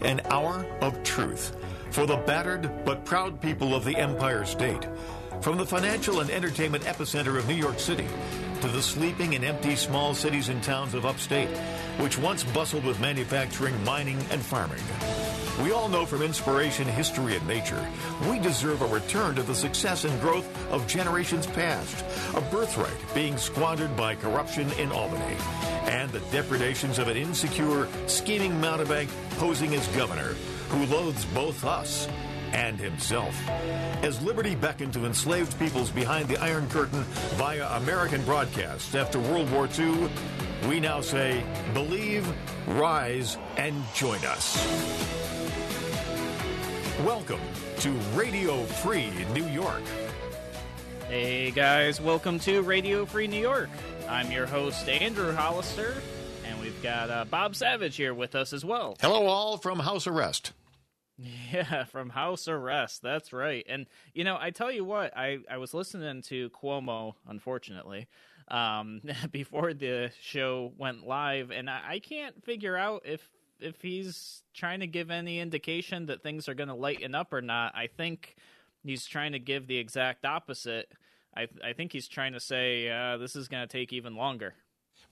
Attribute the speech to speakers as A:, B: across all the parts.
A: an hour of truth for the battered but proud people of the Empire State. From the financial and entertainment epicenter of New York City to the sleeping and empty small cities and towns of upstate, which once bustled with manufacturing, mining, and farming. We all know from inspiration, history, and nature, we deserve a return to the success and growth of generations past, a birthright being squandered by corruption in Albany, the depredations of an insecure, scheming mountebank posing as governor who loathes both us and himself. As liberty beckoned to enslaved peoples behind the Iron Curtain via American broadcasts after World War II, we now say, believe, rise, and join us. Welcome to Radio Free New York.
B: Hey guys, welcome to Radio Free New York. I'm your host, Andrew Hollister, and we've got uh, Bob Savage here with us as well.
A: Hello, all from House Arrest.
B: Yeah, from house arrest. That's right. And you know, I tell you what, I I was listening to Cuomo, unfortunately, um, before the show went live, and I, I can't figure out if if he's trying to give any indication that things are going to lighten up or not. I think he's trying to give the exact opposite. I I think he's trying to say uh, this is going to take even longer.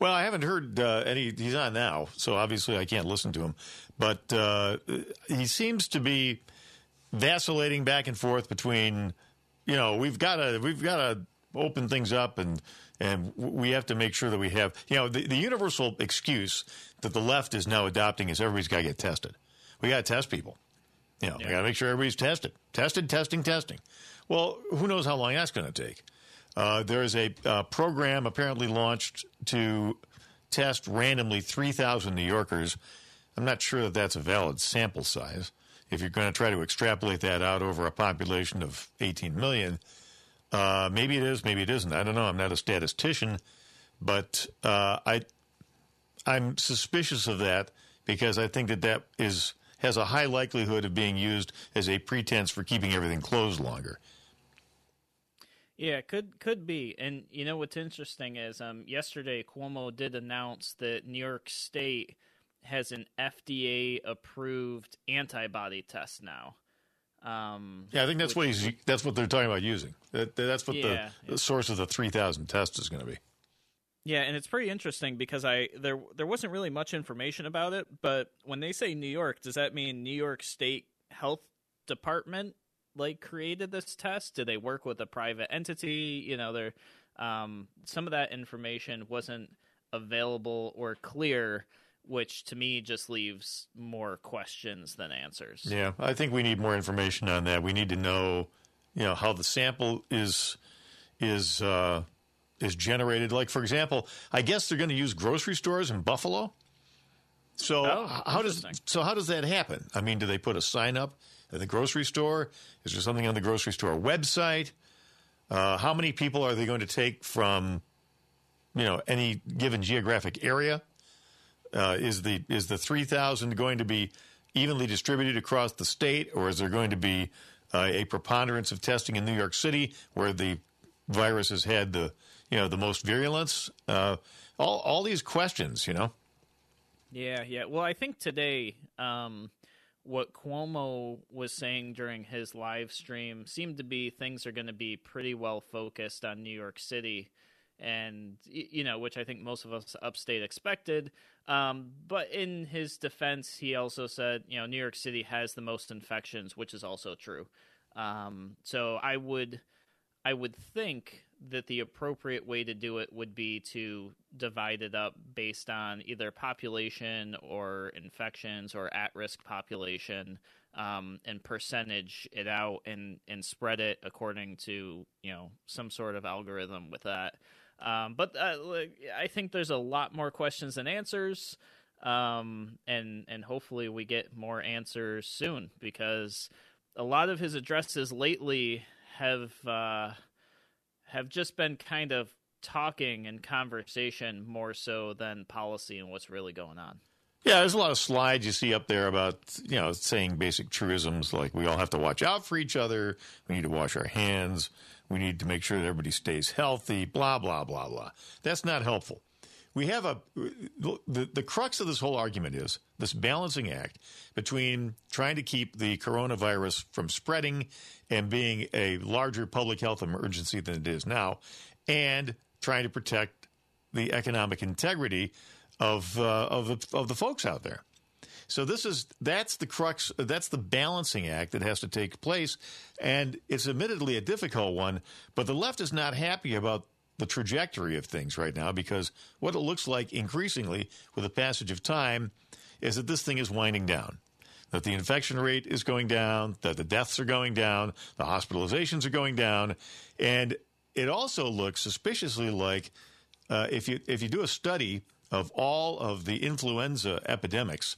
A: Well, I haven't heard uh, any. He's on now, so obviously I can't listen to him. But uh, he seems to be vacillating back and forth between, you know, we've got to we've got to open things up and and we have to make sure that we have, you know, the, the universal excuse that the left is now adopting is everybody's got to get tested. We got to test people. You know, yeah. we got to make sure everybody's tested, tested, testing, testing. Well, who knows how long that's going to take? Uh, there is a uh, program apparently launched to test randomly 3,000 New Yorkers. I'm not sure that that's a valid sample size. If you're going to try to extrapolate that out over a population of 18 million, uh, maybe it is, maybe it isn't. I don't know. I'm not a statistician, but uh, I I'm suspicious of that because I think that that is has a high likelihood of being used as a pretense for keeping everything closed longer.
B: Yeah, could could be. And you know what's interesting is um, yesterday Cuomo did announce that New York State has an FDA approved antibody test now.
A: Um, yeah, I think that's what he's that's what they're talking about using. That, that's what yeah, the, the source of the 3000 test is going to be.
B: Yeah, and it's pretty interesting because I there there wasn't really much information about it, but when they say New York, does that mean New York State Health Department like created this test? Did they work with a private entity? You know, there um, some of that information wasn't available or clear, which to me just leaves more questions than answers.
A: Yeah, I think we need more information on that. We need to know, you know, how the sample is is uh, is generated. Like for example, I guess they're going to use grocery stores in Buffalo. So oh, how does so how does that happen? I mean, do they put a sign up at the grocery store? Is there something on the grocery store website? Uh, how many people are they going to take from, you know, any given geographic area? Uh, is the is the three thousand going to be evenly distributed across the state, or is there going to be uh, a preponderance of testing in New York City, where the virus has had the you know the most virulence? Uh, all all these questions, you know.
B: Yeah, yeah. Well, I think today um, what Cuomo was saying during his live stream seemed to be things are going to be pretty well focused on New York City, and you know, which I think most of us upstate expected. Um, but in his defense, he also said, you know, New York City has the most infections, which is also true. Um, so I would, I would think that the appropriate way to do it would be to divide it up based on either population or infections or at risk population um, and percentage it out and, and spread it according to you know some sort of algorithm with that. Um, but uh, I think there's a lot more questions than answers, um, and and hopefully we get more answers soon because a lot of his addresses lately have. Uh, have just been kind of talking and conversation more so than policy and what's really going on.
A: Yeah, there's a lot of slides you see up there about, you know, saying basic truisms like we all have to watch out for each other, we need to wash our hands, we need to make sure that everybody stays healthy, blah, blah, blah, blah. That's not helpful. We have a the, the crux of this whole argument is this balancing act between trying to keep the coronavirus from spreading and being a larger public health emergency than it is now, and trying to protect the economic integrity of uh, of the, of the folks out there. So this is that's the crux. That's the balancing act that has to take place, and it's admittedly a difficult one. But the left is not happy about the trajectory of things right now because what it looks like increasingly with the passage of time is that this thing is winding down. That the infection rate is going down, that the deaths are going down, the hospitalizations are going down, and it also looks suspiciously like uh, if you if you do a study of all of the influenza epidemics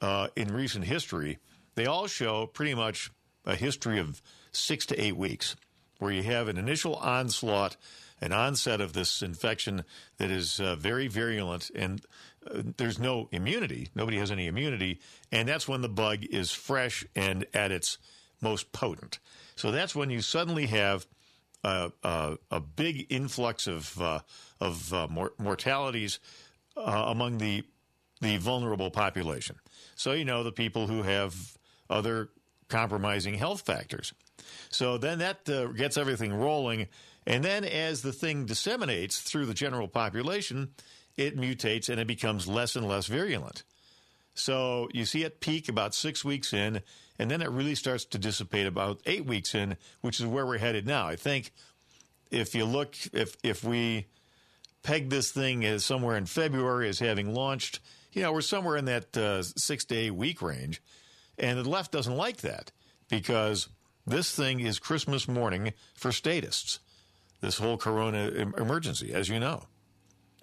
A: uh, in recent history, they all show pretty much a history of six to eight weeks, where you have an initial onslaught, an onset of this infection that is uh, very virulent, and uh, there's no immunity. Nobody has any immunity, and that's when the bug is fresh and at its most potent. So that's when you suddenly have a, a, a big influx of uh, of uh, mor- mortalities uh, among the the vulnerable population. So you know the people who have other compromising health factors. So then that uh, gets everything rolling, and then as the thing disseminates through the general population, it mutates and it becomes less and less virulent. So you see it peak about six weeks in, and then it really starts to dissipate about eight weeks in, which is where we're headed now. I think if you look, if if we peg this thing as somewhere in February as having launched, you know, we're somewhere in that uh, six to eight week range, and the left doesn't like that because this thing is Christmas morning for statists. This whole corona emergency, as you know.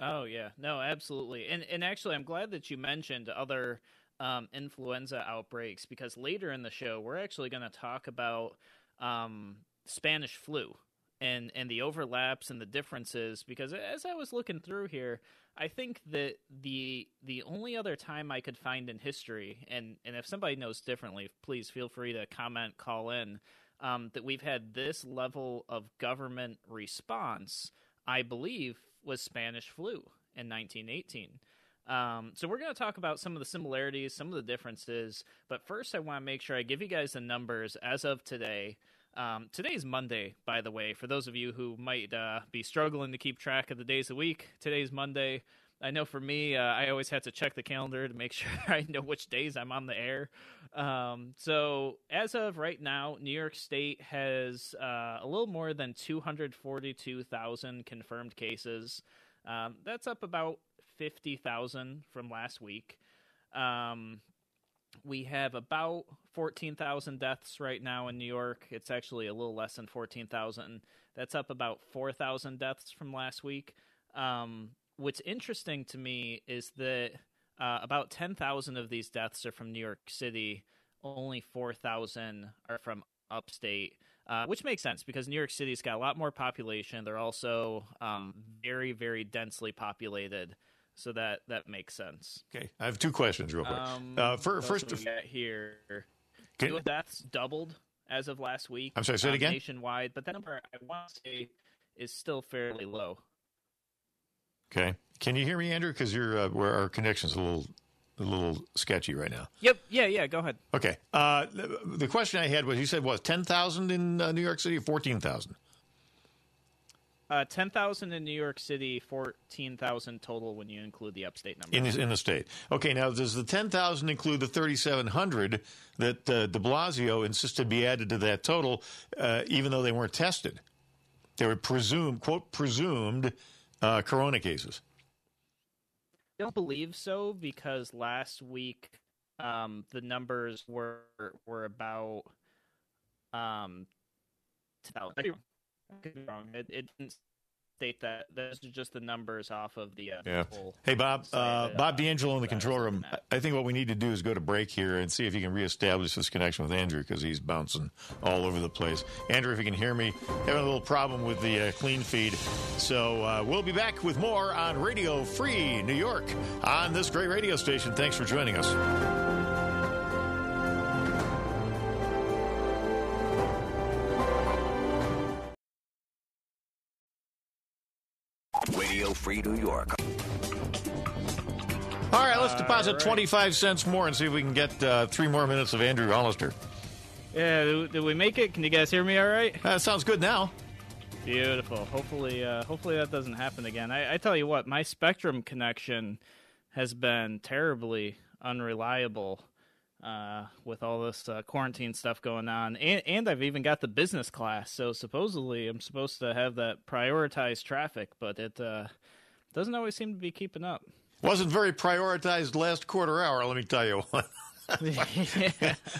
B: Oh yeah, no, absolutely, and and actually, I'm glad that you mentioned other um, influenza outbreaks because later in the show we're actually going to talk about um, Spanish flu and and the overlaps and the differences because as I was looking through here, I think that the the only other time I could find in history, and and if somebody knows differently, please feel free to comment, call in, um, that we've had this level of government response. I believe was Spanish flu in 1918. Um, so we're going to talk about some of the similarities, some of the differences. But first, I want to make sure I give you guys the numbers as of today. Um, today's Monday, by the way, for those of you who might uh, be struggling to keep track of the days of the week. Today's Monday. I know for me, uh, I always had to check the calendar to make sure I know which days I'm on the air. Um, so, as of right now, New York State has uh, a little more than 242,000 confirmed cases. Um, that's up about 50,000 from last week. Um, we have about 14,000 deaths right now in New York. It's actually a little less than 14,000. That's up about 4,000 deaths from last week. Um, what's interesting to me is that uh, about 10,000 of these deaths are from New York City, only 4,000 are from upstate. Uh, which makes sense because New York City's got a lot more population. They're also um, very, very densely populated so that that makes sense.
A: Okay, I have two questions real quick. Um, uh, for, first,
B: we get here, can, that's doubled as of last week.
A: I'm sorry, say it um, again.
B: Nationwide, but that number I want to say is still fairly low.
A: Okay, can you hear me, Andrew? Because your uh, where our connection's a little a little sketchy right now.
B: Yep. Yeah. Yeah. Go ahead.
A: Okay. Uh, the, the, question I had was, you said what ten thousand in uh, New York City, fourteen thousand?
B: Uh, ten thousand in New York City, fourteen thousand total when you include the upstate number.
A: In the, in the state, okay. Now, does the ten thousand include the thirty seven hundred that uh, De Blasio insisted be added to that total, uh, even though they weren't tested? They were presumed, quote, presumed uh, corona cases.
B: I don't believe so because last week um, the numbers were were about um, 10,000 could be wrong. It, it didn't state that. Those are just the numbers off of the. Uh,
A: yeah. Hey, Bob. Uh, Bob D'Angelo in the control room. I think what we need to do is go to break here and see if you can reestablish this connection with Andrew because he's bouncing all over the place. Andrew, if you can hear me, having a little problem with the uh, clean feed. So uh, we'll be back with more on Radio Free New York on this great radio station. Thanks for joining us.
C: Free New York.
A: All right, let's deposit right. 25 cents more and see if we can get uh, three more minutes of Andrew Hollister.
B: Yeah, did, did we make it? Can you guys hear me all right?
A: Uh, sounds good now.
B: Beautiful. Hopefully, uh, hopefully that doesn't happen again. I, I tell you what, my Spectrum connection has been terribly unreliable uh, with all this uh, quarantine stuff going on, and, and I've even got the business class. So supposedly, I'm supposed to have that prioritized traffic, but it uh, doesn't always seem to be keeping up.
A: Wasn't very prioritized last quarter hour. Let me tell you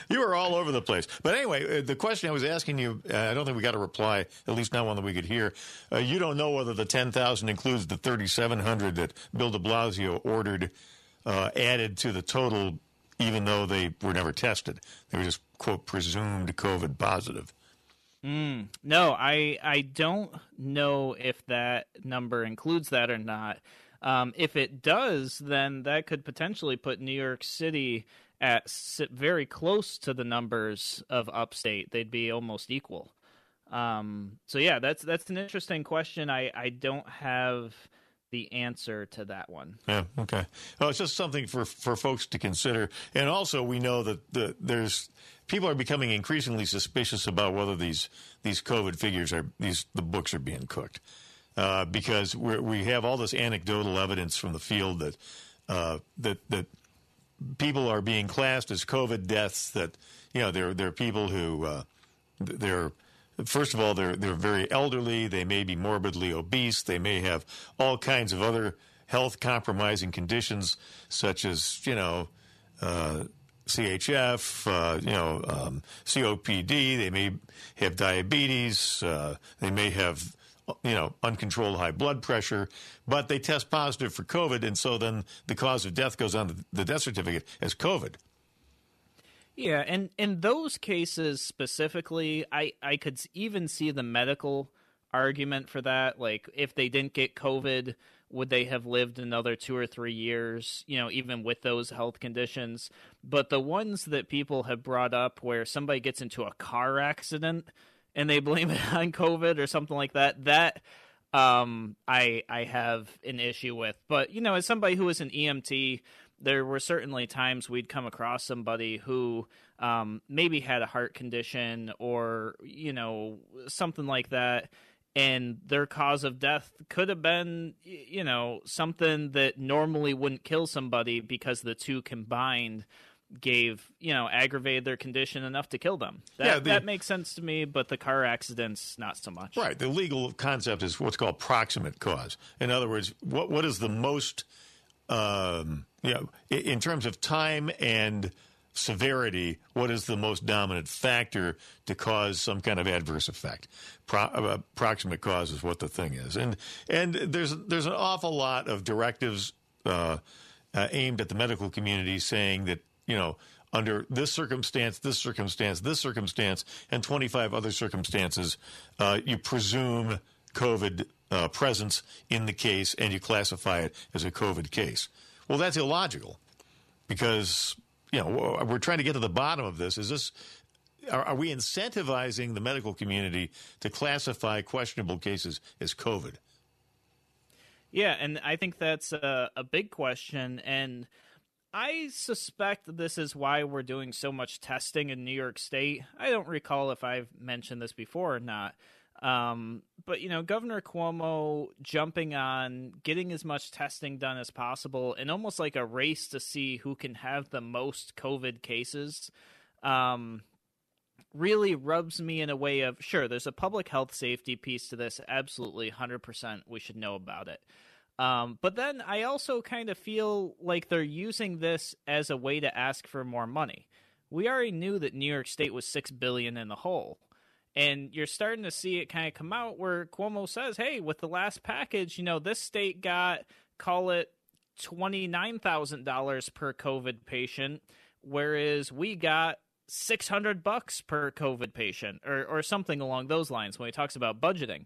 A: you were all over the place. But anyway, uh, the question I was asking you, uh, I don't think we got a reply, at least not one that we could hear. Uh, you don't know whether the 10,000 includes the 3,700 that Bill de Blasio ordered uh, added to the total, even though they were never tested. They were just, quote, presumed COVID positive.
B: Mm, no, I I don't know if that number includes that or not. Um, if it does, then that could potentially put New York City at very close to the numbers of upstate. They'd be almost equal. Um, so yeah, that's that's an interesting question. I I don't have the answer to that one.
A: Yeah. Okay. Well, it's just something for for folks to consider, and also we know that the, there's people are becoming increasingly suspicious about whether these these COVID figures are these the books are being cooked. Uh, because we have all this anecdotal evidence from the field that uh, that that people are being classed as COVID deaths. That you know, there there are people who uh, they're first of all they're they're very elderly. They may be morbidly obese. They may have all kinds of other health compromising conditions, such as you know. CHF, uh, you know, um, COPD. They may have diabetes. Uh, they may have you know, uncontrolled high blood pressure, but they test positive for COVID, and so then the cause of death goes on the death certificate as COVID.
B: Yeah, and in those cases specifically, I I could even see the medical argument for that. Like, if they didn't get COVID, would they have lived another two or three years? You know, even with those health conditions. But the ones that people have brought up, where somebody gets into a car accident and they blame it on COVID or something like that, that um, I I have an issue with. But you know, as somebody who is an EMT, there were certainly times we'd come across somebody who um, maybe had a heart condition or you know something like that and their cause of death could have been you know something that normally wouldn't kill somebody because the two combined gave you know aggravated their condition enough to kill them. That, yeah, the, that makes sense to me, but the car accidents not so much.
A: Right. The legal concept is what's called proximate cause. In other words, what what is the most um, you know in terms of time and severity, what is the most dominant factor to cause some kind of adverse effect? Pro, uh, proximate cause is what the thing is, and and there's there's an awful lot of directives uh, uh, aimed at the medical community saying that you know, under this circumstance, this circumstance, this circumstance, and 25 other circumstances, uh, you presume COVID uh, presence in the case and you classify it as a COVID case. Well, that's illogical because, you know, we're trying to get to the bottom of this. Is this. Are, are we incentivizing the medical community to classify questionable cases as COVID?
B: Yeah, and I think that's a, a big question. And I suspect this is why we're doing so much testing in New York State. I don't recall if I've mentioned this before or not. Um, but, you know, Governor Cuomo jumping on getting as much testing done as possible and almost like a race to see who can have the most COVID cases um, really rubs me in a way of sure, there's a public health safety piece to this. Absolutely, 100% we should know about it. Um, but then I also kind of feel like they're using this as a way to ask for more money. We already knew that New York State was six billion in the hole, and you're starting to see it kind of come out where Cuomo says, "Hey, with the last package, you know, this state got call it twenty nine thousand dollars per COVID patient, whereas we got." 600 bucks per covid patient or or something along those lines when he talks about budgeting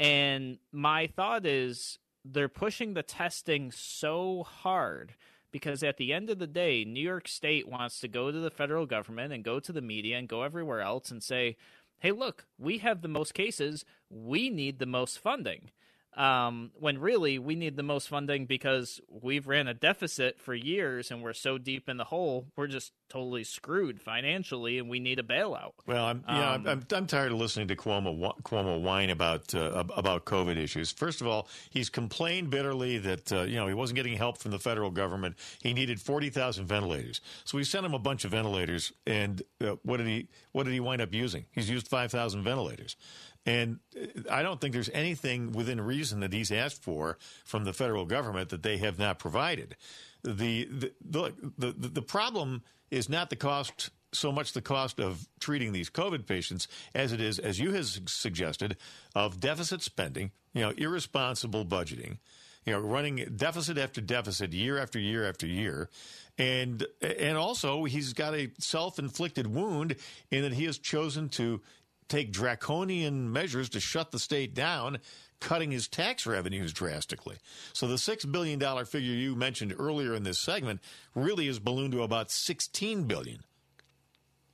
B: and my thought is they're pushing the testing so hard because at the end of the day, New York State wants to go to the federal government and go to the media and go everywhere else and say, hey, look, we have the most cases. We need the most funding. Um, when really we need the most funding because we've ran a deficit for years and we're so deep in the hole, we're just totally screwed financially, and we need a bailout.
A: Well, I'm yeah, um, I'm, I'm, I'm, tired of listening to Cuomo Cuomo whine about uh, about COVID issues. First of all, he's complained bitterly that uh, you know he wasn't getting help from the federal government. He needed forty thousand ventilators, so we sent him a bunch of ventilators. And uh, what did he what did he wind up using? He's used five thousand ventilators. And uh, I don't think there's anything within reason that he's asked for from the federal government that they have not provided. The the the, the, problem is not the cost so much the cost of treating these COVID patients as it is, as you have suggested, of deficit spending, you know, irresponsible budgeting, you know, running deficit after deficit year after year after year. And and also he's got a self-inflicted wound in that he has chosen to take draconian measures to shut the state down, cutting his tax revenues drastically. So the $6 billion figure you mentioned earlier in this segment really is ballooned to about 16 billion.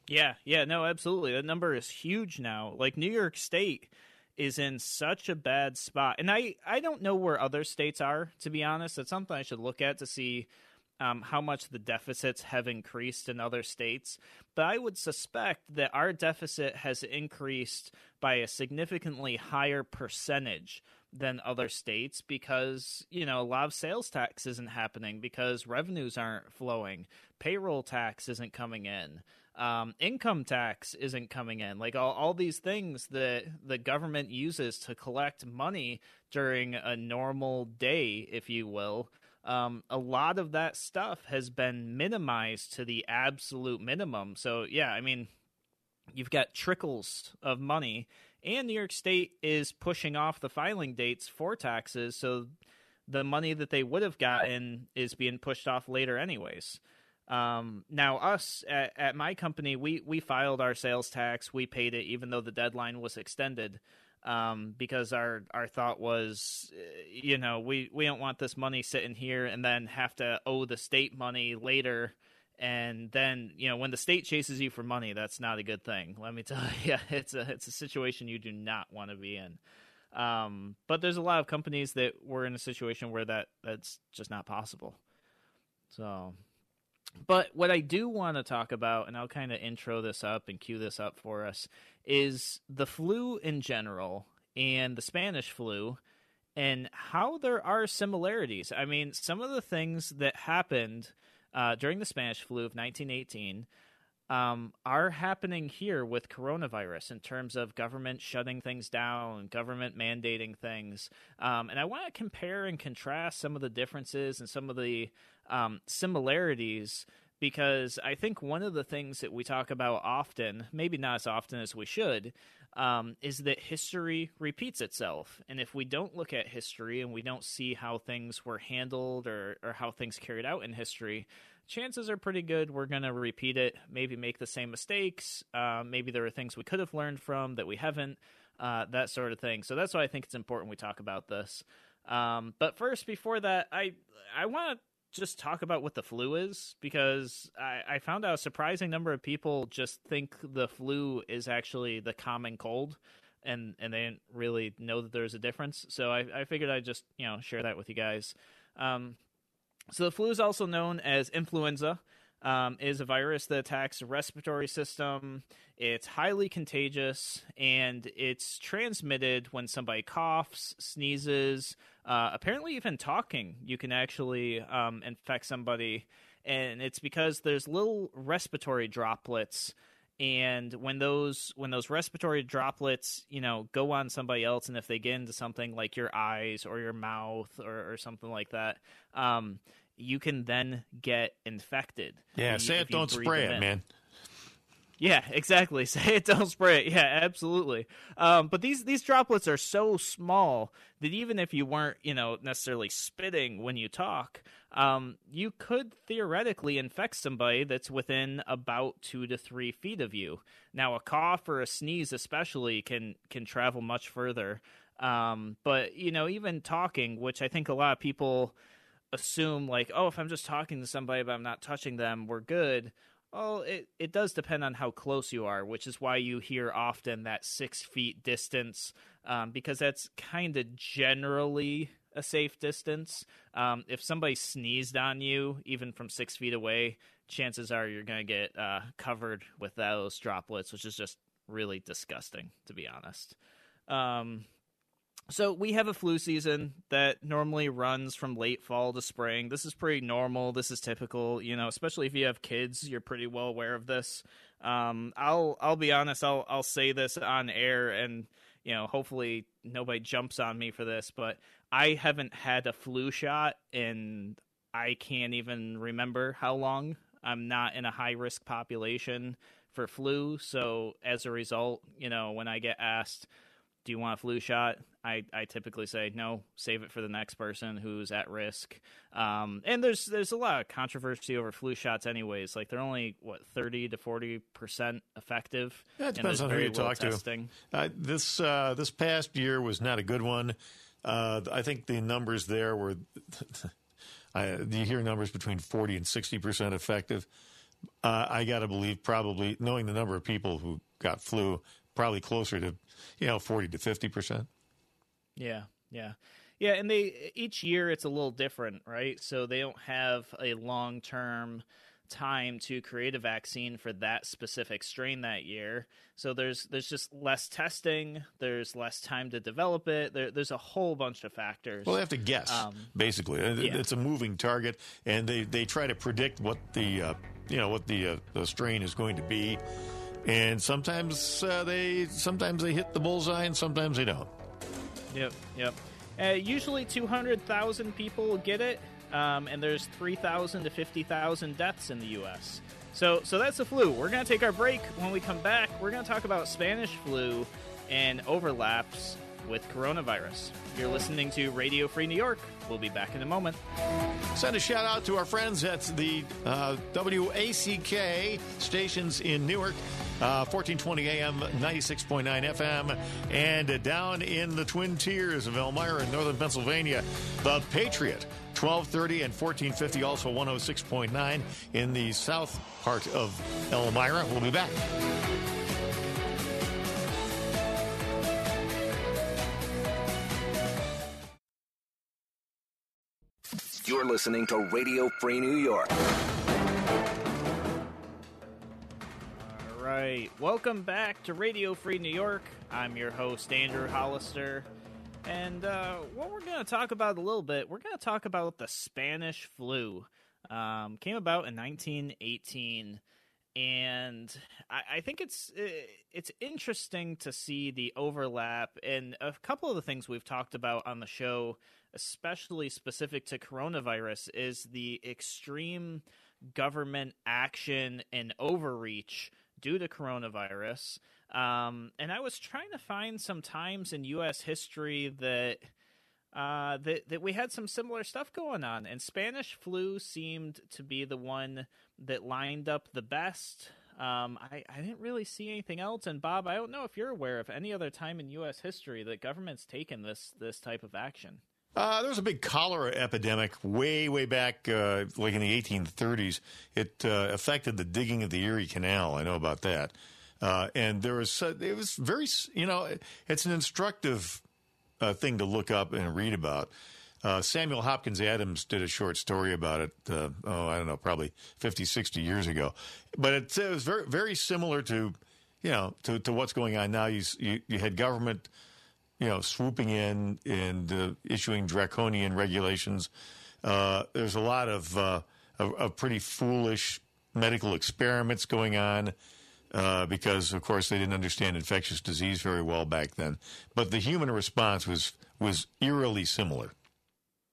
B: Yeah, yeah, no, absolutely. That number is huge now. Like New York State is in such a bad spot. And I, I don't know where other states are, to be honest. That's something I should look at to see um, how much the deficits have increased in other states, but I would suspect that our deficit has increased by a significantly higher percentage than other states because you know a lot of sales tax isn't happening because revenues aren't flowing payroll tax isn't coming in um, income tax isn't coming in like all, all these things that the government uses to collect money during a normal day if you will um, a lot of that stuff has been minimized to the absolute minimum. So, yeah, I mean, you've got trickles of money, and New York State is pushing off the filing dates for taxes. So, the money that they would have gotten is being pushed off later, anyways. Um, now, us at, at my company, we, we filed our sales tax, we paid it, even though the deadline was extended um, because our our thought was, uh, you know, we we don't want this money sitting here and then have to owe the state money later. And then, you know, when the state chases you for money, that's not a good thing. Let me tell you, it's a it's a situation you do not want to be in. Um, but there's a lot of companies that were in a situation where that that's just not possible. So, but what I do want to talk about, and I'll kind of intro this up and cue this up for us, is the flu in general and the Spanish flu and how there are similarities. I mean, some of the things that happened uh, during the Spanish flu of 1918 um, are happening here with coronavirus in terms of government shutting things down, government mandating things. Um, and I want to compare and contrast some of the differences and some of the um, similarities because I think one of the things that we talk about often, maybe not as often as we should, um, is that history repeats itself. And if we don't look at history and we don't see how things were handled or, or how things carried out in history, chances are pretty good we're going to repeat it, maybe make the same mistakes. Uh, maybe there are things we could have learned from that we haven't, uh, that sort of thing. So that's why I think it's important we talk about this. Um, but first, before that, I I want to just talk about what the flu is because I, I, found out a surprising number of people just think the flu is actually the common cold and and they didn't really know that there's a difference so i, I figured i'd just you know share that with you guys um, so the flu is also known as influenza um, is a virus that attacks the respiratory system. It's highly contagious and it's transmitted when somebody coughs, sneezes, uh, apparently even talking. You can actually um, infect somebody, and it's because there's little respiratory droplets. And when those when those respiratory droplets, you know, go on somebody else, and if they get into something like your eyes or your mouth or, or something like that, um, you can then get infected.
A: Yeah, say it, don't spray it, in. man.
B: Yeah, exactly. Say it, don't spray it. Yeah, absolutely. Um, but these these droplets are so small that even if you weren't, you know, necessarily spitting when you talk, um, you could theoretically infect somebody that's within about two to three feet of you. Now, a cough or a sneeze, especially, can can travel much further. Um, but you know, even talking, which I think a lot of people assume like, oh, if I'm just talking to somebody but I'm not touching them, we're good. Well, it, it does depend on how close you are, which is why you hear often that six feet distance um, because that's kind of generally a safe distance. Um, if somebody sneezed on you, even from six feet away, chances are you're going to get uh, covered with those droplets, which is just really disgusting, to be honest. Um, so we have a flu season that normally runs from late fall to spring. This is pretty normal. This is typical, you know, especially if you have kids, you're pretty well aware of this. Um, I'll I'll be honest, I'll I'll say this on air and you know, hopefully nobody jumps on me for this, but I haven't had a flu shot and I can't even remember how long. I'm not in a high risk population for flu, so as a result, you know, when I get asked do you want a flu shot? I, I typically say no, save it for the next person who's at risk. Um, and there's there's a lot of controversy over flu shots, anyways. Like they're only what thirty to forty percent effective.
A: Yeah, it depends on who you talk testing. to. Uh, this uh, this past year was not a good one. Uh, I think the numbers there were. I, you hear numbers between forty and sixty percent effective. Uh, I got to believe, probably knowing the number of people who got flu, probably closer to you know, 40 to 50%.
B: Yeah, yeah. Yeah, and they each year it's a little different, right? So they don't have a long-term time to create a vaccine for that specific strain that year. So there's there's just less testing, there's less time to develop it. There, there's a whole bunch of factors.
A: Well, they have to guess um, basically. Yeah. It's a moving target and they they try to predict what the uh, you know what the uh, the strain is going to be and sometimes uh, they sometimes they hit the bullseye, and sometimes they don't.
B: Yep, yep. Uh, usually, two hundred thousand people get it, um, and there's three thousand to fifty thousand deaths in the U.S. So, so that's the flu. We're gonna take our break. When we come back, we're gonna talk about Spanish flu and overlaps with coronavirus. You're listening to Radio Free New York. We'll be back in a moment.
A: Send a shout out to our friends at the uh, WACK stations in Newark. Uh, 1420 AM, 96.9 FM, and down in the Twin Tiers of Elmira in northern Pennsylvania, the Patriot, 1230 and 1450, also 106.9 in the south part of Elmira. We'll be back.
C: You're listening to Radio Free New York.
B: Right. Welcome back to Radio Free New York. I'm your host, Andrew Hollister. And uh, what we're going to talk about a little bit, we're going to talk about the Spanish flu. Um, came about in 1918 and I, I, think it's it's interesting to see the overlap and a couple of the things we've talked about on the show especially specific to coronavirus, is the extreme government action and overreach due to coronavirus. Um, and I was trying to find some times in U.S. history that uh, that that we had some similar stuff going on, and Spanish flu seemed to be the one that lined up the best. Um, I, I didn't really see anything else, and Bob, I don't know if you're aware of any other time in U.S. history that government's taken this this type of action.
A: Uh, there was a big cholera epidemic way, way back, uh, like in the 1830s. It uh, affected the digging of the Erie Canal. I know about that. Uh, and there was, uh, it was very, you know, it's an instructive uh, thing to look up and read about. Samuel Hopkins Adams did a short story about it. oh, I don't know, probably 50, 60 years ago. But it, it was very, very similar to, you know, to, to what's going on now. You, you, you had government you know, swooping in and uh, issuing draconian regulations. Uh, there's a lot of, uh, of, of, pretty foolish medical experiments going on uh, because, of course, they didn't understand infectious disease very well back then. But the human response was was eerily similar.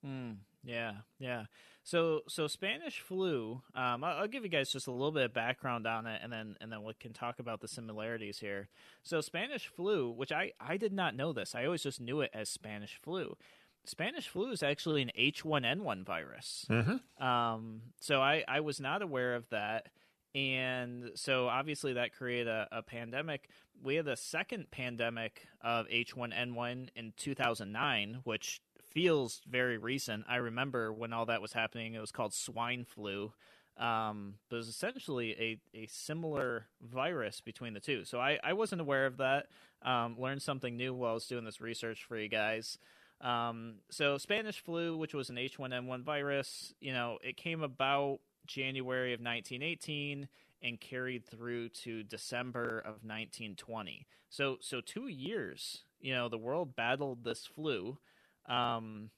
B: Mm, yeah, yeah. So so Spanish flu. Um, I'll, I'll, give you guys just a little bit of background on it, and then and then we can talk about the similarities here. So Spanish flu, which I I did not know this. I always just knew it as Spanish flu. Spanish flu is actually an H1N1 virus. Mm-hmm. Um, so I I was not aware of that. And so obviously that created a, a pandemic. We had the second pandemic of H1N1 in 2009, which feels very recent. I remember when all that was happening, it was called swine flu. Um, but it was essentially a, a similar virus between the two. So I, I wasn't aware of that. Um, learned something new while I was doing this research for you guys. Um, so Spanish flu, which was an H1N1 virus, you know, it came about January of 1918 and carried through to December of 1920. So so two years, you know, the world battled this flu. Um,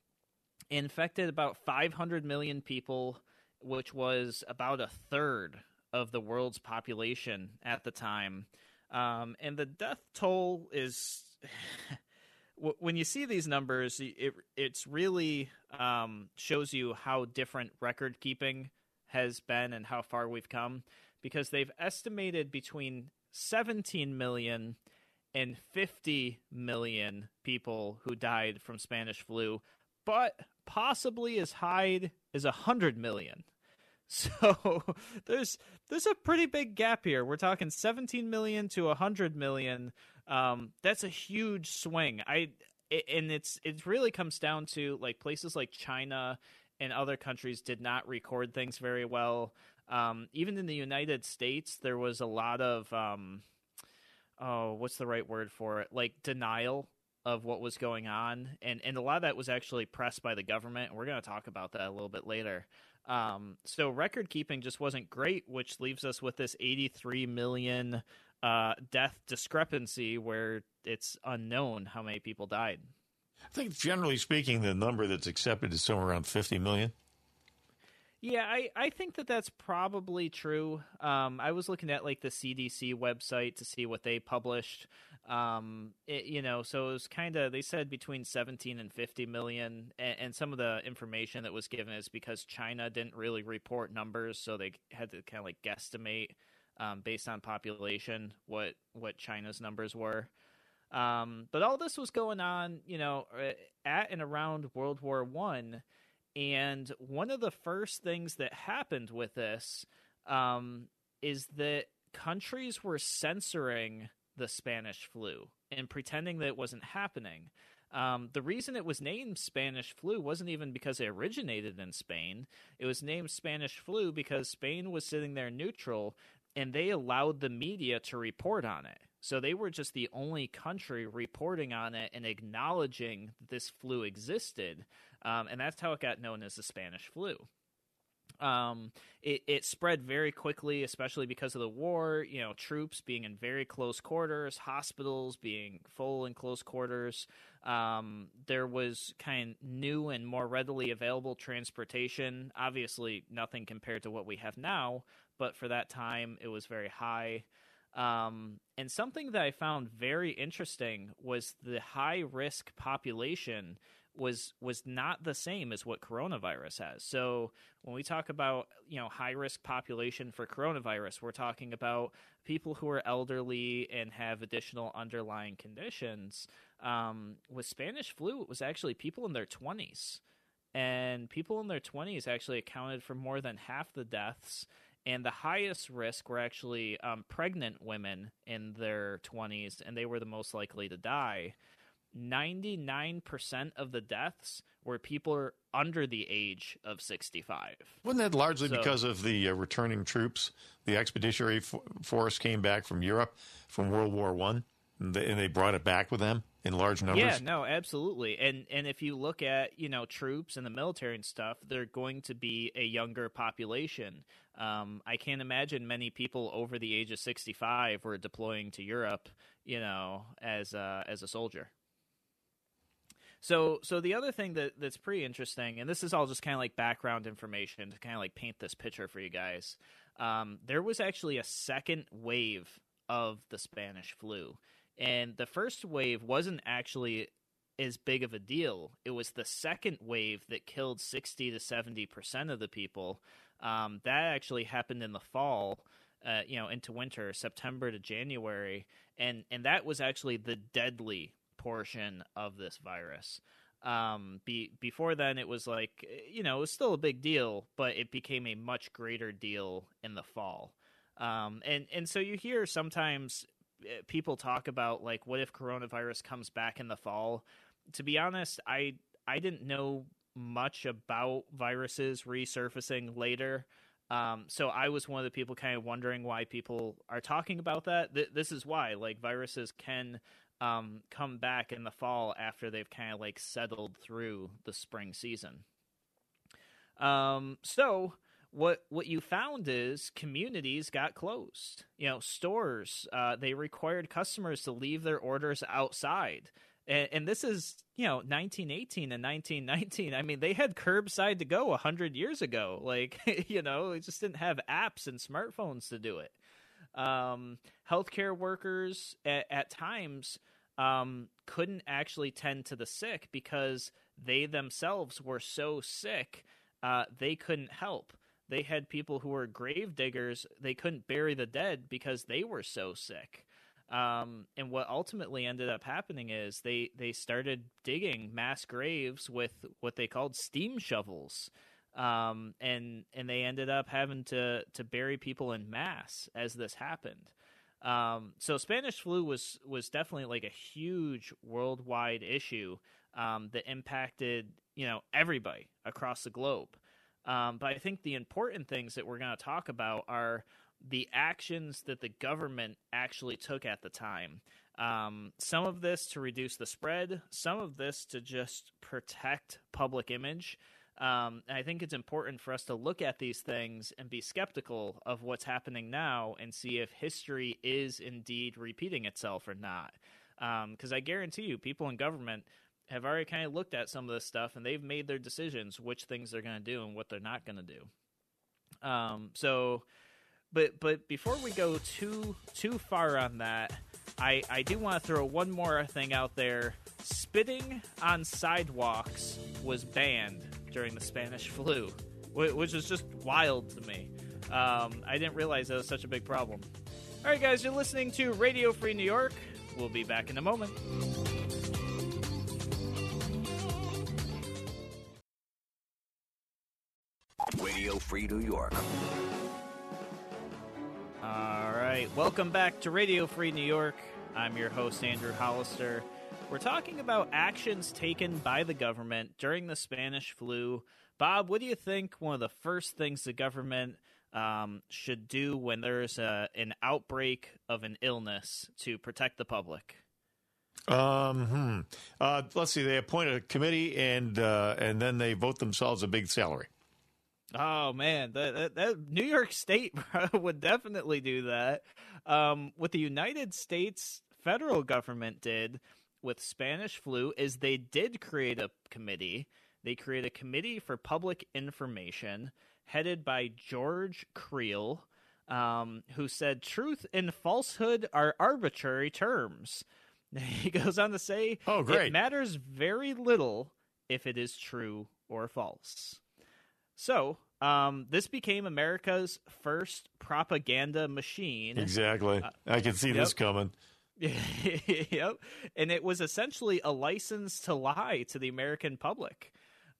B: infected about 500 million people, which was about a third of the world's population at the time. Um, and the death toll is. when you see these numbers, it it's really um, shows you how different record keeping has been and how far we've come because they've estimated between 17 million and 50 million people who died from Spanish flu, but possibly as high as 100 million. So there's there's a pretty big gap here. We're talking 17 million to 100 million. Um, that's a huge swing. I and it's it really comes down to like places like China and other countries did not record things very well. Um, even in the United States, there was a lot of um, oh, what's the right word for it? Like denial of what was going on, and and a lot of that was actually pressed by the government. We're going to talk about that a little bit later. Um, so record keeping just wasn't great, which leaves us with this 83 million uh, death discrepancy where it's unknown how many people died.
A: I think generally speaking, the number that's accepted is somewhere around 50 million.
B: Yeah, I, I think that that's probably true. Um, I was looking at like the CDC website to see what they published. Um, it, you know, so it was kind of they said between 17 and 50 million, and, and, some of the information that was given is because China didn't really report numbers, so they had to kind of like guesstimate um, based on population what what China's numbers were. Um, but all this was going on, you know, uh, at and around World War One, and one of the first things that happened with this um, is that countries were censoring the Spanish flu and pretending that it wasn't happening. Um, the reason it was named Spanish flu wasn't even because it originated in Spain. It was named Spanish flu because Spain was sitting there neutral and they allowed the media to report on it. So they were just the only country reporting on it and acknowledging that this flu existed. Um, and that's how it got known as the Spanish flu. Um, it, it spread very quickly, especially because of the war. You know, troops being in very close quarters, hospitals being full in close quarters. Um, there was kind of new and more readily available transportation. Obviously, nothing compared to what we have now, but for that time, it was very high. Um, and something that I found very interesting was the high risk population was was not the same as what coronavirus has. So when we talk about you know high risk population for coronavirus, we're talking about people who are elderly and have additional underlying conditions. Um, with Spanish flu, it was actually people in their twenties, and people in their twenties actually accounted for more than half the deaths and the highest risk were actually um, pregnant women in their 20s, and they were the most likely to die. 99% of the deaths were people under the age of 65.
A: Wasn't that largely so, because of the uh, returning troops? The expeditionary f- force came back from Europe from World War One, and, and they brought it back with them in large numbers.
B: Yeah, no, absolutely. And and if you look at you know troops and the military and stuff, they're going to be a younger population. Um, I can't imagine many people over the age of sixty five were deploying to Europe, you know, as a, as a soldier. So, so the other thing that that's pretty interesting, and this is all just kind of like background information to kind of like paint this picture for you guys. Um, there was actually a second wave of the Spanish flu. And the first wave wasn't actually as big of a deal. It was the second wave that killed 60 to 70% of the people. Um, that actually happened in the fall, uh, you know, into winter, September to January. And, and that was actually the deadly portion of this virus. Um, be, before then, it was like, you know, it was still a big deal, but it became a much greater deal in the fall. Um, and, and so you hear sometimes people talk about like what if coronavirus comes back in the fall to be honest i i didn't know much about viruses resurfacing later Um, so I was one of the people kind of wondering why people are talking about that. Th- this is why, like, viruses can um, come back in the fall after they've kind of like settled through the spring season. Um, so what what you found is communities got closed. You know, stores uh, they required customers to leave their orders outside. And, and, this is you know 1918 and 1919 i mean they had curbside to go 100 years ago like you know they just didn't have apps and smartphones to do it um, healthcare workers at, at times um, couldn't actually tend to the sick because they themselves were so sick uh, they couldn't help they had people who were grave diggers they couldn't bury the dead because they were so sick um, and what ultimately ended up happening is they they started digging mass graves with what they called steam shovels, um, and and they ended up having to to bury people in mass as this happened. Um, so Spanish flu was was definitely like a huge worldwide issue um, that impacted you know everybody across the globe. Um, but I think the important things that we're going to talk about are the actions that the government actually took at the time. Um, some of this to reduce the spread, some of this to just protect public image. Um, I think it's important for us to look at these things and be skeptical of what's happening now and see if history is indeed repeating itself or not. Because um, I guarantee you, people in government have already kind of looked at some of this stuff and they've made their decisions which things they're going to do and what they're not going to do. Um, so but but before we go too too far on that, I I do want to throw one more thing out there. Spitting on sidewalks was banned during the Spanish flu, which is just wild to me. Um, I didn't realize that was such a big problem. All right, guys, you're listening to Radio Free New York. We'll be back in a moment.
C: Free New York
B: right, welcome back to Radio Free New York. I'm your host, Andrew Hollister. We're talking about actions taken by the government during the Spanish flu. Bob, what do you think one of the first things the government um, should do when there's a, an outbreak of an illness to protect the public?
A: Um, hmm. uh, let's see. They appoint a committee and uh, and then they vote themselves a big salary.
B: Oh man, that, that, that New York State would definitely do that. Um, what the United States federal government did with Spanish flu is they did create a committee. They created a committee for public information headed by George Creel, um, who said truth and falsehood are arbitrary terms. He goes on to say,
A: "Oh, great!
B: It matters very little if it is true or false." So, um, this became America's first propaganda machine.
A: Exactly. Uh, I can see yep. this coming.
B: yep. And it was essentially a license to lie to the American public.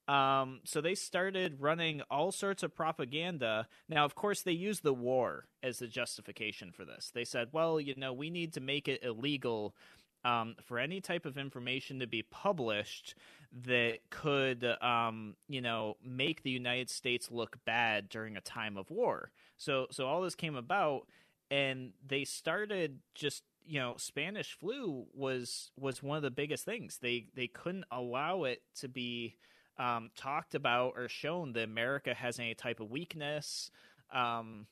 B: Um, so they started running all sorts of propaganda. Now, of course, they used the war as the justification for this. They said, well, you know, we need to make it illegal um, for any type of information to be published that could, um, you know, make the United States look bad during a time of war. So, so all this came about, and they started just, you know, Spanish flu was was one of the biggest things. They they couldn't allow it to be um, talked about or shown that America has any type of weakness, um,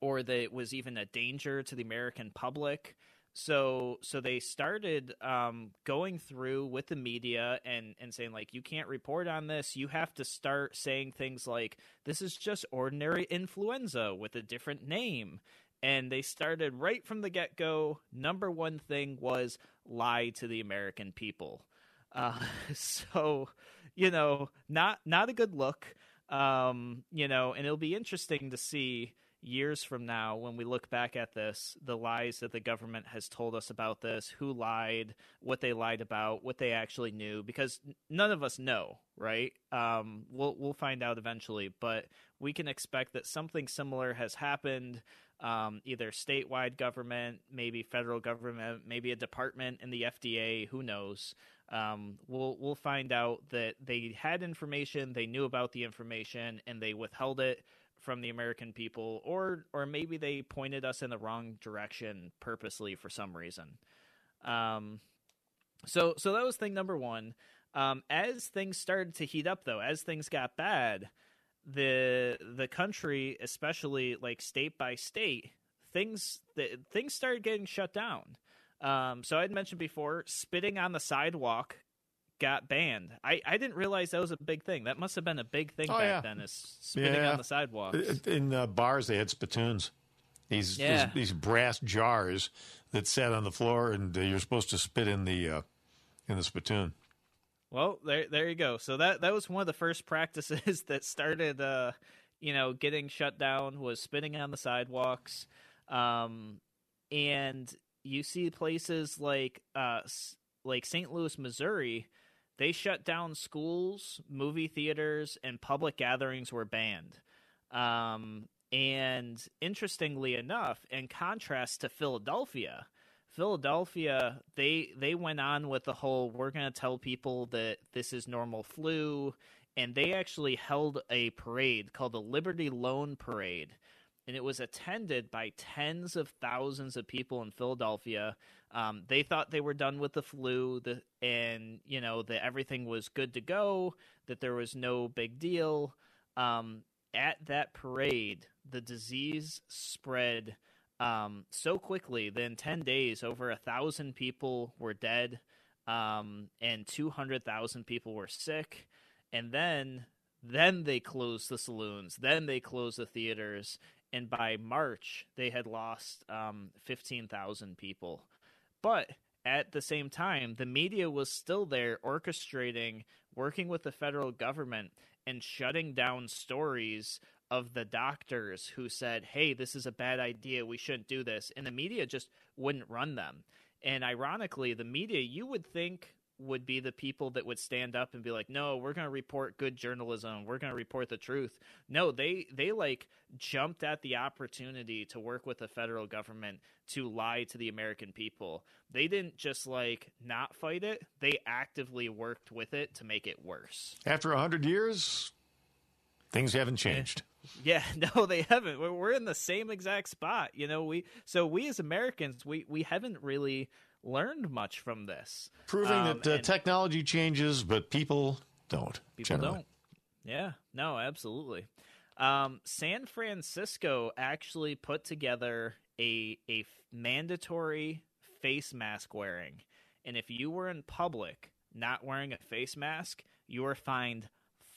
B: or that it was even a danger to the American public so so they started um, going through with the media and and saying like you can't report on this. You have to start saying things like this is just ordinary influenza with a different name. And they started right from the get-go number one thing was lie to the american people. Uh, so you know not not a good look. Um, you know and it'll be interesting to see years from now, when we look back at this, the lies that the government has told us about this, who lied, what they lied about, what they actually knew, because none of us know, right? Um, we'll we'll find out eventually, but we can expect that something similar has happened. Um, either statewide government, maybe federal government, maybe a department in the FDA. Who knows? Um, we'll we'll find out that they had information, they knew about the information, and they withheld it from the American people, or or maybe they pointed us in the wrong direction purposely for some reason. Um, so so that was thing number one. Um, as things started to heat up, though, as things got bad, the the country, especially like state by state, things the, things started getting shut down. Um, so I'd mentioned before, spitting on the sidewalk got banned. I, I didn't realize that was a big thing. That must have been a big thing
A: Oh,
B: back
A: yeah.
B: then, is spitting
A: Yeah.
B: on the sidewalks.
A: In uh, bars, they had spittoons. These,
B: Yeah.
A: these these brass jars that sat on the floor, and uh, you're supposed to spit in the uh, in the spittoon.
B: Well, there there you go. So that that was one of the first practices that started uh you know getting shut down was spitting on the sidewalks. Um and you see places like uh like St. Louis, Missouri, they shut down schools, movie theaters and public gatherings were banned. Um and interestingly enough, in contrast to Philadelphia, Philadelphia, they they went on with the whole we're going to tell people that this is normal flu and they actually held a parade called the Liberty Loan Parade and it was attended by tens of thousands of people in Philadelphia. Um, they thought they were done with the flu, the, and you know that everything was good to go, that there was no big deal. Um, at that parade, the disease spread um, so quickly that in 10 days, over a thousand people were dead um, and 200,000 people were sick. And then, then they closed the saloons, then they closed the theaters. And by March, they had lost um, 15,000 people. But at the same time, the media was still there orchestrating, working with the federal government, and shutting down stories of the doctors who said, hey, this is a bad idea. We shouldn't do this. And the media just wouldn't run them. And ironically, the media you would think would be the people that would stand up and be like, "No, we're going to report good journalism. We're going to report the truth." No, they they like jumped at the opportunity to work with the federal government to lie to the American people. They didn't just like not fight it. They actively worked with it to make it worse.
A: After hundred years, things haven't changed.
B: Yeah, no, they haven't. We're, we're in the same exact spot. You know, we so we as Americans, we we haven't really learned much from this.
A: Proving
B: Um,
A: that uh, technology changes, but people don't.
B: People
A: generally.
B: don't. Yeah, no, absolutely. Um, San Francisco actually put together a a f- mandatory face mask wearing, and if you were in public not wearing a face mask, you were fined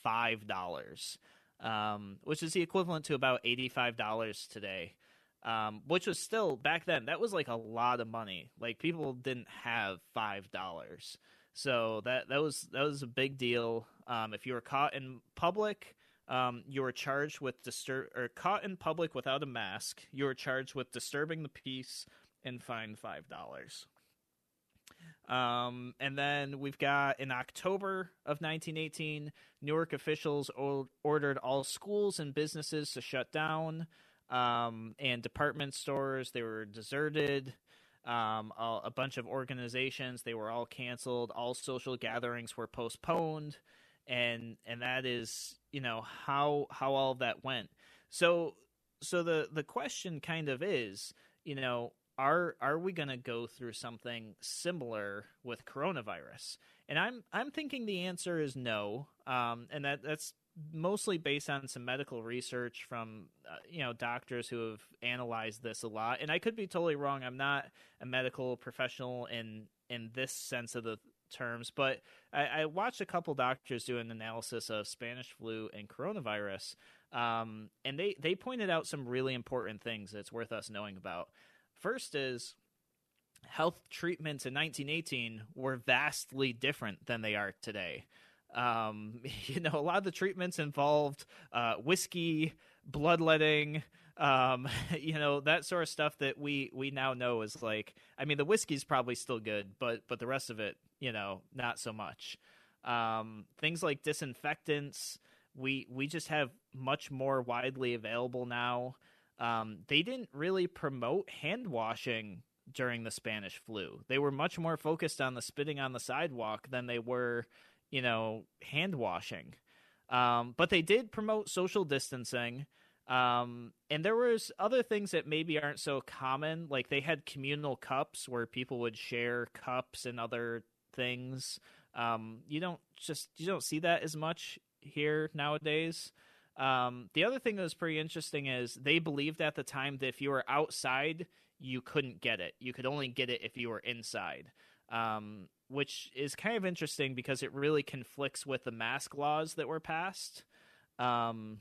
B: five dollars, um, which is the equivalent to about eighty five dollars today. Um, which was still back then that was like a lot of money. Like people didn't have five dollars. So that that was that was a big deal. Um, if you were caught in public, um, you were charged with disturb or caught in public without a mask. You were charged with disturbing the peace and fined five dollars. Um, and then we've got in October of 1918, Newark officials o- ordered all schools and businesses to shut down, um, and department stores they were deserted. Um, a, a bunch of organizations they were all canceled. All social gatherings were postponed. And and that is you know how how all that went. So so the the question kind of is you know are are we going to go through something similar with coronavirus? And i'm i'm thinking the answer is no. Um and that that's mostly based on some medical research from uh, you know doctors who have analyzed this a lot. And i could be totally wrong. I'm not a medical professional in in this sense of the terms but i, I watched a couple doctors do an analysis of spanish flu and coronavirus um, and they they pointed out some really important things that's worth us knowing about. First is health treatments in 1918 were vastly different than they are today um, you know, a lot of the treatments involved uh, whiskey, bloodletting, um, you know, that sort of stuff that we we now know is like. I mean, the whiskey's probably still good, but but the rest of it, you know, not so much. Um, things like disinfectants, we we just have much more widely available now. Um, they didn't really promote hand washing during the Spanish flu. They were much more focused on the spitting on the sidewalk than they were you know, hand washing. Um, but they did promote social distancing. Um, and there was other things that maybe aren't so common, like they had communal cups where people would share cups and other things. Um, you don't just you don't see that as much here nowadays. Um, the other thing that was pretty interesting is they believed at the time that if you were outside, you couldn't get it. You could only get it if you were inside, um, which is kind of interesting because it really conflicts with the mask laws that were passed. Um,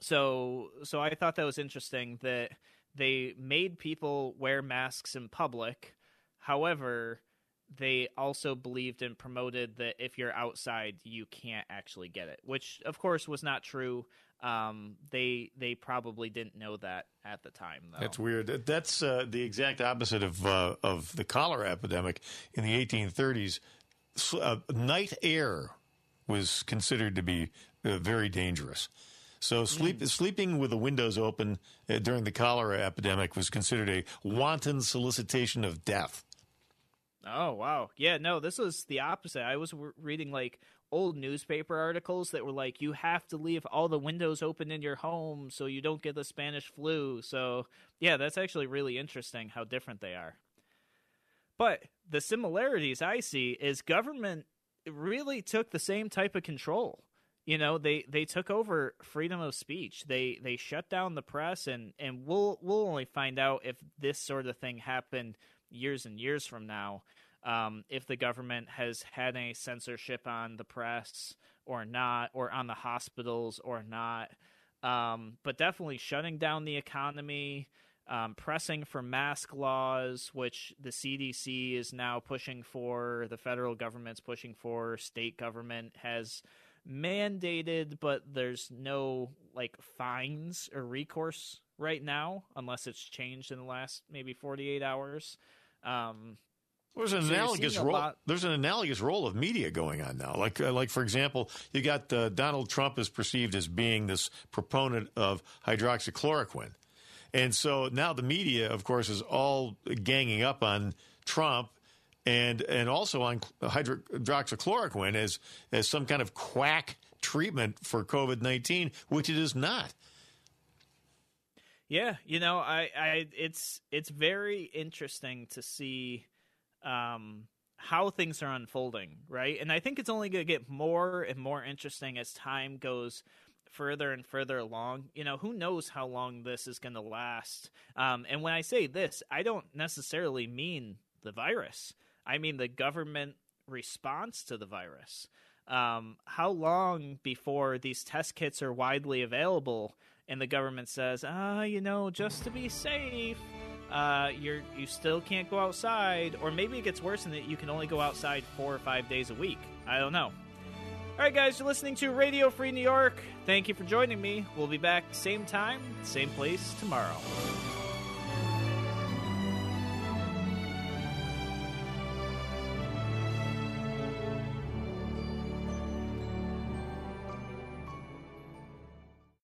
B: so, so I thought that was interesting that they made people wear masks in public. However, they also believed and promoted that if you're outside, you can't actually get it, which of course was not true. Um, they they probably didn't know that at the time. Though.
A: That's weird. That's uh, the exact opposite of uh, of the cholera epidemic in the 1830s. Uh, night air was considered to be uh, very dangerous. So sleep, mm. sleeping with the windows open uh, during the cholera epidemic was considered a wanton solicitation of death.
B: Oh wow, yeah, no, this was the opposite. I was reading like old newspaper articles that were like, you have to leave all the windows open in your home so you don't get the Spanish flu. So yeah, that's actually really interesting how different they are. But the similarities I see is government really took the same type of control. You know, they, they took over freedom of speech. They they shut down the press and, and we'll we'll only find out if this sort of thing happened years and years from now um, if the government has had any censorship on the press or not, or on the hospitals or not. Um, but definitely shutting down the economy, um, pressing for mask laws, which the CDC is now pushing for, the federal government's pushing for, state government has mandated, but there's no like fines or recourse right now unless it's changed in the last maybe 48 hours. Um,
A: there's an so analogous role. Lot- there's an analogous role of media going on now. Like, uh, like for example, you got uh, Donald Trump is perceived as being this proponent of hydroxychloroquine, and so now the media, of course, is all ganging up on Trump and and also on hydroxychloroquine as as some kind of quack treatment for COVID nineteen, which it is not.
B: Yeah, you know, I, I it's it's very interesting to see um, how things are unfolding, right? And I think it's only going to get more and more interesting as time goes further and further along. You know, who knows how long this is going to last? Um, and when I say this, I don't necessarily mean the virus. I mean the government response to the virus. Um, how long before these test kits are widely available and the government says, ah, you know, just to be safe, uh, you're you still can't go outside, or maybe it gets worse in that you can only go outside four or five days a week. I don't know. All right, guys, you're listening to Radio Free New York. Thank you for joining me. We'll be back same time, same place tomorrow.